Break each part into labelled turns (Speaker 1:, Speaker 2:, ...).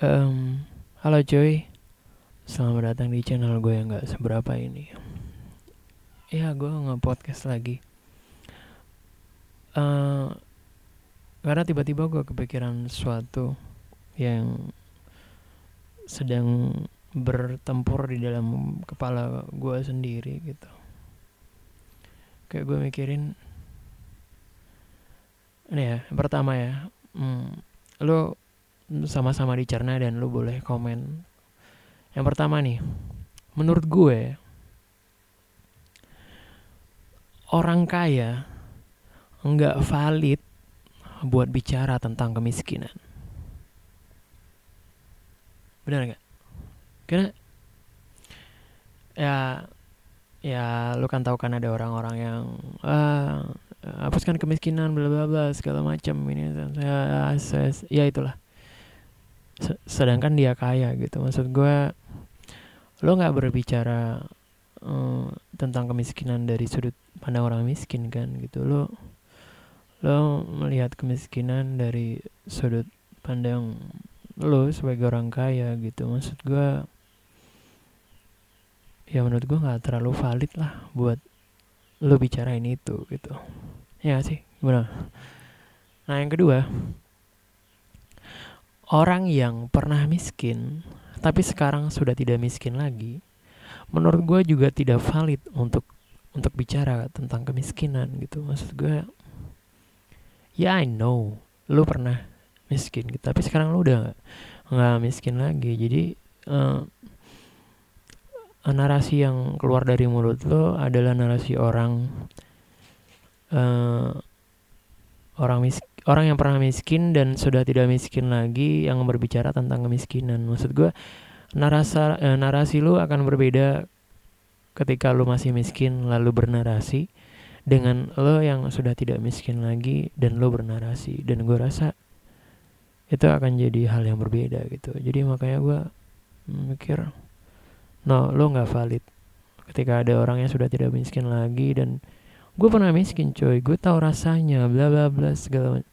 Speaker 1: Um, halo cuy, selamat datang di channel gue yang gak seberapa ini. Ya gue nge-podcast lagi. Uh, karena tiba-tiba gue kepikiran sesuatu yang sedang bertempur di dalam kepala gue sendiri gitu. Kayak gue mikirin, ini ya, pertama ya, hmm, lo sama-sama dicerna dan lu boleh komen. Yang pertama nih, menurut gue orang kaya nggak valid buat bicara tentang kemiskinan. Benar nggak? Karena ya ya lu kan tahu kan ada orang-orang yang ah, hapuskan kemiskinan bla bla bla segala macam ini ya, ya itulah sedangkan dia kaya gitu. Maksud gue lo nggak berbicara uh, tentang kemiskinan dari sudut pandang orang miskin kan gitu. Lo lo melihat kemiskinan dari sudut pandang lo sebagai orang kaya gitu. Maksud gue ya menurut gue nggak terlalu valid lah buat lo bicarain itu gitu. Ya sih? Gimana? Nah yang kedua orang yang pernah miskin tapi sekarang sudah tidak miskin lagi, menurut gue juga tidak valid untuk untuk bicara tentang kemiskinan gitu. Maksud gue, ya yeah, I know, lu pernah miskin gitu, tapi sekarang lu udah nggak miskin lagi. Jadi uh, narasi yang keluar dari mulut lo adalah narasi orang uh, orang miskin orang yang pernah miskin dan sudah tidak miskin lagi yang berbicara tentang kemiskinan. Maksud gue narasa eh, narasi lu akan berbeda ketika lu masih miskin lalu bernarasi dengan lo yang sudah tidak miskin lagi dan lo bernarasi. Dan gue rasa itu akan jadi hal yang berbeda gitu. Jadi makanya gue mikir no lo nggak valid ketika ada orang yang sudah tidak miskin lagi dan gue pernah miskin coy. Gue tahu rasanya bla bla bla segala macam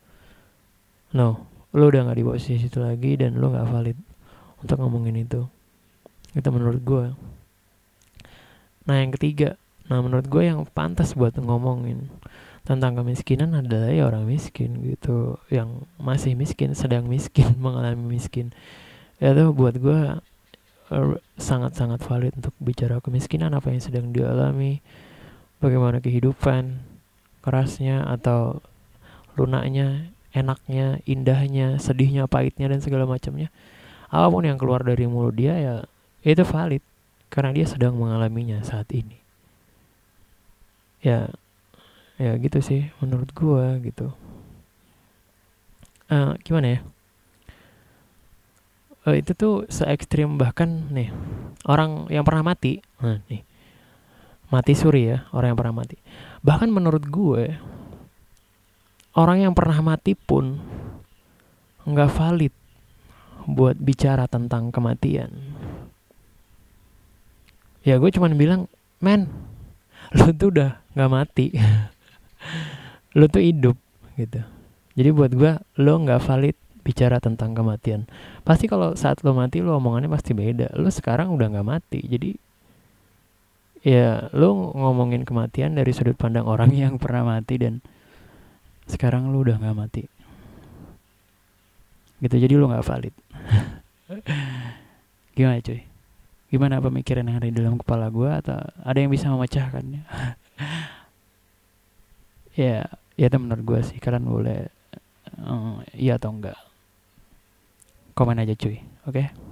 Speaker 1: no lo udah nggak di posisi itu lagi dan lo nggak valid untuk ngomongin itu. Itu menurut gue nah yang ketiga. Nah menurut gue yang pantas buat ngomongin tentang kemiskinan adalah ya orang miskin gitu yang masih miskin sedang miskin mengalami miskin. Ya tuh buat gue er, sangat-sangat valid untuk bicara kemiskinan apa yang sedang dialami bagaimana kehidupan kerasnya atau lunaknya enaknya, indahnya, sedihnya, pahitnya dan segala macamnya. Apa pun yang keluar dari mulut dia ya itu valid karena dia sedang mengalaminya saat ini. Ya ya gitu sih menurut gua gitu. Uh, gimana ya? Uh, itu tuh se ekstrim bahkan nih orang yang pernah mati, nah nih mati suri ya orang yang pernah mati. Bahkan menurut gue orang yang pernah mati pun nggak valid buat bicara tentang kematian. Ya gue cuman bilang, men, lu tuh udah nggak mati, lu tuh hidup gitu. Jadi buat gue, lo nggak valid bicara tentang kematian. Pasti kalau saat lo mati, lo omongannya pasti beda. Lo sekarang udah nggak mati, jadi ya lo ngomongin kematian dari sudut pandang orang yang pernah mati dan sekarang lu udah nggak mati. Gitu jadi lu nggak valid. Gimana cuy? Gimana pemikiran yang ada di dalam kepala gue atau ada yang bisa memecahkannya? Ya ya itu menurut gue sih. Kalian boleh uh, iya atau enggak. Komen aja cuy. Oke? okay?